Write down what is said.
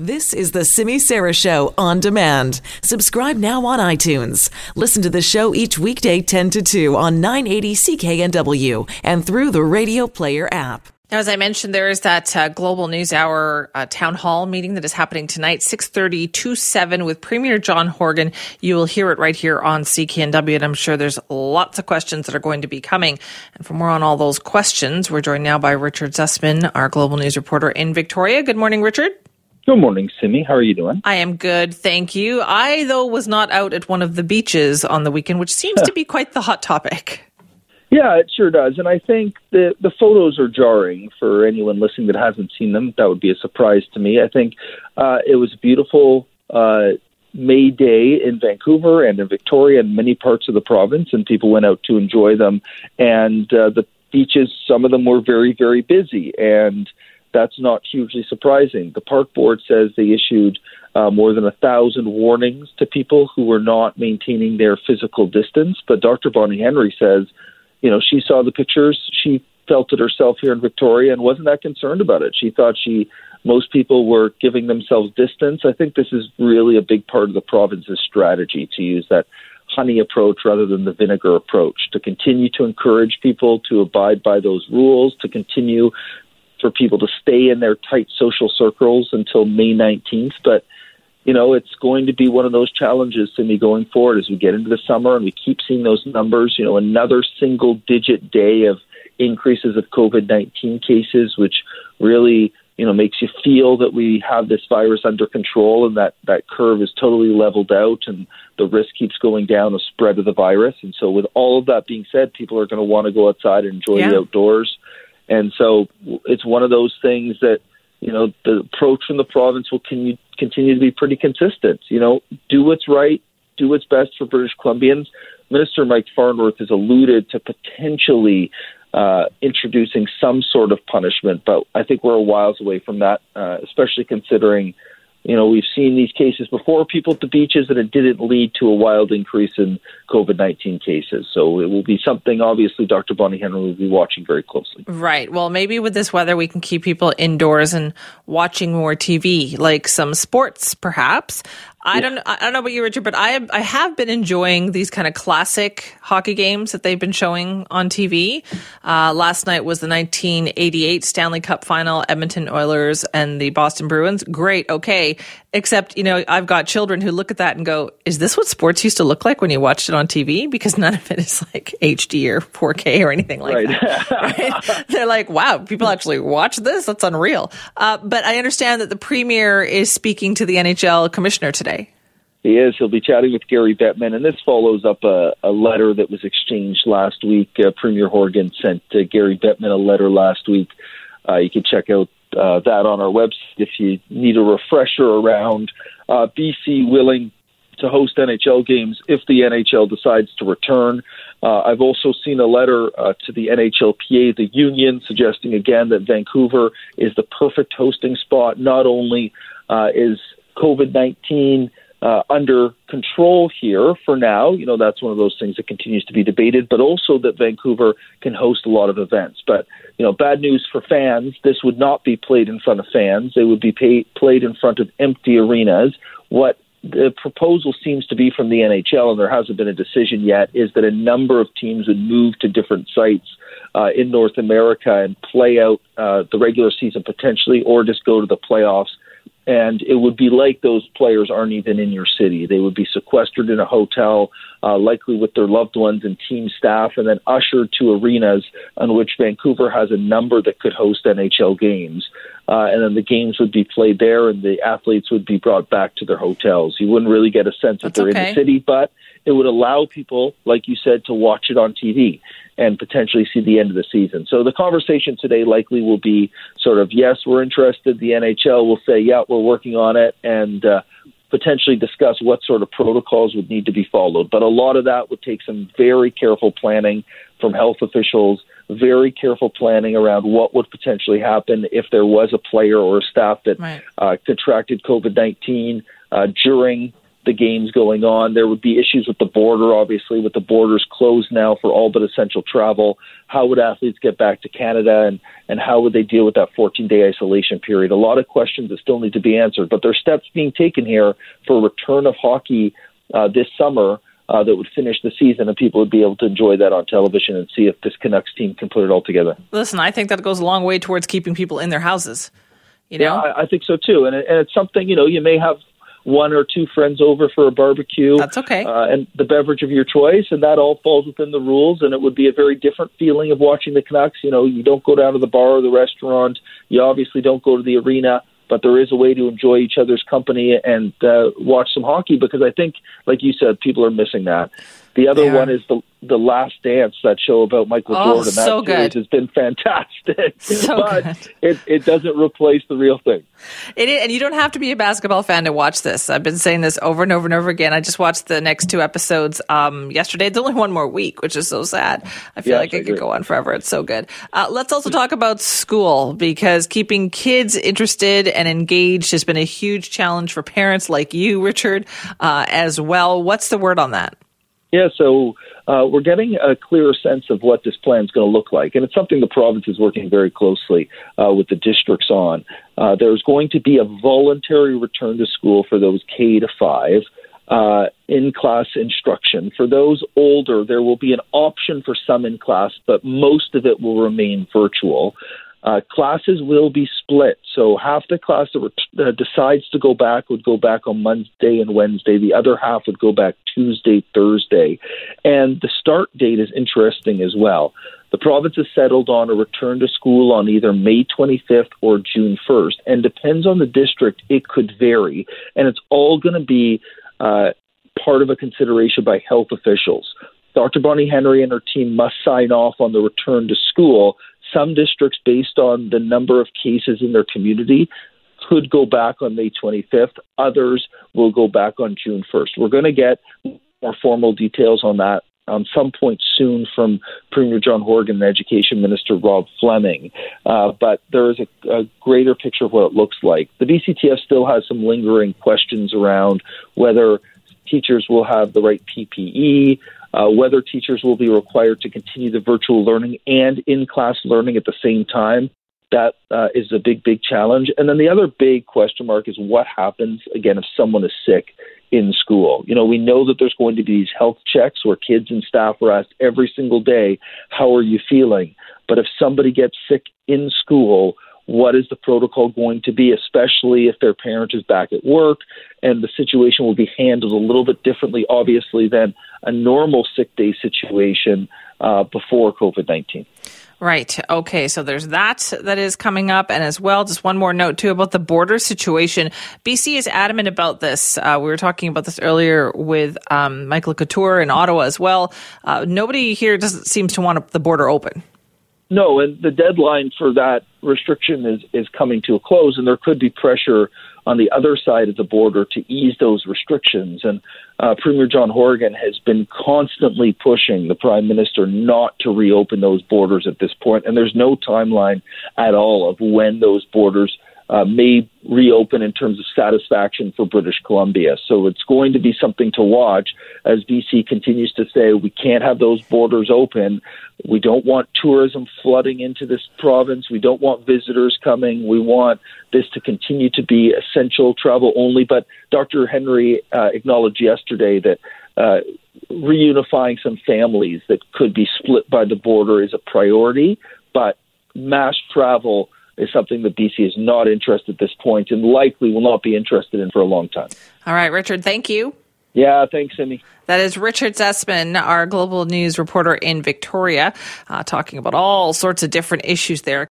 This is the Simi Sara Show on demand. Subscribe now on iTunes. Listen to the show each weekday 10 to 2 on 980 CKNW and through the Radio Player app. Now, as I mentioned, there is that uh, Global News Hour uh, town hall meeting that is happening tonight, 6.30 to 7 with Premier John Horgan. You will hear it right here on CKNW, and I'm sure there's lots of questions that are going to be coming. And for more on all those questions, we're joined now by Richard Zussman, our Global News reporter in Victoria. Good morning, Richard. Good morning, Simi. How are you doing? I am good, thank you. I, though, was not out at one of the beaches on the weekend, which seems to be quite the hot topic. Yeah, it sure does. And I think the the photos are jarring for anyone listening that hasn't seen them. That would be a surprise to me. I think uh, it was a beautiful uh, May Day in Vancouver and in Victoria and many parts of the province, and people went out to enjoy them. And uh, the beaches, some of them were very, very busy. And that's not hugely surprising. The park board says they issued uh, more than a thousand warnings to people who were not maintaining their physical distance. But Dr. Bonnie Henry says, you know, she saw the pictures, she felt it herself here in Victoria, and wasn't that concerned about it. She thought she most people were giving themselves distance. I think this is really a big part of the province's strategy to use that honey approach rather than the vinegar approach, to continue to encourage people to abide by those rules, to continue for people to stay in their tight social circles until May 19th. But, you know, it's going to be one of those challenges to me going forward as we get into the summer and we keep seeing those numbers, you know, another single digit day of increases of COVID 19 cases, which really, you know, makes you feel that we have this virus under control and that that curve is totally leveled out and the risk keeps going down of spread of the virus. And so, with all of that being said, people are going to want to go outside and enjoy Yeah. the outdoors. And so it's one of those things that, you know, the approach from the province will continue, to be pretty consistent. You know, do what's right, do what's best for British Columbians. Minister Mike Farnworth has alluded to potentially uh, introducing some sort of punishment, but I think we're a whiles away from that, uh, especially considering, you know, we've seen these cases before, people at the beaches, and it didn't lead to a wild increase in COVID 19 cases. So it will be something, obviously, Dr. Bonnie Henry will be watching very closely. Right. Well, maybe with this weather, we can keep people indoors and watching more TV, like some sports, perhaps. I don't. I don't know about you, Richard, but I have, I have been enjoying these kind of classic hockey games that they've been showing on TV. Uh, last night was the 1988 Stanley Cup Final, Edmonton Oilers and the Boston Bruins. Great, okay. Except, you know, I've got children who look at that and go, "Is this what sports used to look like when you watched it on TV?" Because none of it is like HD or 4K or anything like Right. that. Right? They're like, wow, people actually watch this? That's unreal. Uh, but I understand that the premier is speaking to the NHL commissioner today. He is. He'll be chatting with Gary Bettman, and this follows up a, a letter that was exchanged last week. Uh, Premier Horgan sent uh, Gary Bettman a letter last week. Uh, you can check out uh, that on our website if you need a refresher around uh, BC willing to host NHL games if the NHL decides to return. Uh, I've also seen a letter to the NHLPA, the union, suggesting again that Vancouver is the perfect hosting spot. Not only is COVID 19 uh, under control here for now, you know, that's one of those things that continues to be debated, but also that Vancouver can host a lot of events. But, you know, bad news for fans this would not be played in front of fans, they would be pay- played in front of empty arenas. What the proposal seems to be from the NHL, and there hasn't been a decision yet, is that a number of teams would move to different sites uh, in North America and play out uh, the regular season potentially, or just go to the playoffs. And it would be like those players aren't even in your city. They would be sequestered in a hotel, uh, likely with their loved ones and team staff, and then ushered to arenas on which Vancouver has a number that could host NHL games. Uh, and then the games would be played there, and the athletes would be brought back to their hotels. You wouldn't really get a sense that they're in the city, but it would allow people, like you said, to watch it on TV and potentially see the end of the season. So the conversation today likely will be sort of, yes, we're interested. The NHL will say, yeah, we're working on it, and uh, potentially discuss what sort of protocols would need to be followed. But a lot of that would take some very careful planning from health officials, very careful planning around what would potentially happen if there was a player or a staff that Right. uh, contracted COVID 19 uh, during the games going on. There would be issues with the border, obviously, with the borders closed now for all but essential travel. How would athletes get back to Canada and, and how would they deal with that 14 day isolation period? A lot of questions that still need to be answered, but there are steps being taken here for return of hockey uh, this summer. Uh, that would finish the season, and people would be able to enjoy that on television and see if this Canucks team can put it all together. Listen, I think that goes a long way towards keeping people in their houses. You know? Yeah, I, I think so too, and, it, and it's something you know you may have one or two friends over for a barbecue. That's okay. Uh, and the beverage of your choice, and that all falls within the rules. And it would be a very different feeling of watching the Canucks. You know, you don't go down to the bar or the restaurant. You obviously don't go to the arena, but there is a way to enjoy each other's company and uh, watch some hockey because I think, like you said, people are missing that. The other one is the the Last Dance, that show about Michael oh, Jordan. That so series good. has been fantastic, so but good. it it doesn't replace the real thing. It is, and you don't have to be a basketball fan to watch this. I've been saying this over and over and over again. I just watched the next two episodes um, yesterday. It's only one more week, which is so sad. I feel Yes, like I it could agree. go on forever. It's so good. Uh, let's also talk about school because keeping kids interested and engaged has been a huge challenge for parents like you, Richard, uh, as well. What's the word on that? Yeah, so uh, we're getting a clearer sense of what this plan is going to look like, and it's something the province is working very closely uh, with the districts on. Uh, there's going to be a voluntary return to school for those K to five. Uh, in class instruction. For those older, there will be an option for some in class, but most of it will remain virtual. Uh, classes will be split. So half the class that ret- uh, decides to go back would go back on Monday and Wednesday. The other half would go back Tuesday, Thursday. And the start date is interesting as well. The province has settled on a return to school on either May 25th or June 1st, and depends on the district, it could vary. And it's all going to be uh, part of a consideration by health officials. Dr. Bonnie Henry and her team must sign off on the return to school. Some districts, based on the number of cases in their community, could go back on May 25th. Others will go back on June 1st. We're going to get more formal details on that on some point soon from Premier John Horgan and Education Minister Rob Fleming. Uh, but there is a, a greater picture of what it looks like. The BCTF still has some lingering questions around whether teachers will have the right PPE, uh, whether teachers will be required to continue the virtual learning and in class learning at the same time. That uh, is a big, big challenge. And then the other big question mark is what happens, again, if someone is sick in school. You know, we know that there's going to be these health checks where kids and staff are asked every single day, How are you feeling? But if somebody gets sick in school, what is the protocol going to be, especially if their parent is back at work and the situation will be handled a little bit differently, obviously, than a normal sick day situation uh, before COVID 19. Right. Okay. So there's that that is coming up. And as well, just one more note too about the border situation. BC is adamant about this. Uh, we were talking about this earlier with um, Mike Le Couteur in Ottawa as well. Uh, nobody here doesn't seems to want the border open. No, and the deadline for that restriction is, is coming to a close, and there could be pressure on the other side of the border to ease those restrictions. And uh, Premier John Horgan has been constantly pushing the Prime Minister not to reopen those borders at this point, and there's no timeline at all of when those borders uh, may reopen in terms of satisfaction for British Columbia. So it's going to be something to watch as BC continues to say we can't have those borders open. We don't want tourism flooding into this province. We don't want visitors coming. We want this to continue to be essential travel only. But Dr. Henry uh, acknowledged yesterday that. Uh, reunifying some families that could be split by the border is a priority, but mass travel is something that BC is not interested at this point and likely will not be interested in for a long time. All right, Richard, thank you. Yeah, thanks, Simi. That is Richard Zussman, our global news reporter in Victoria, uh, talking about all sorts of different issues there.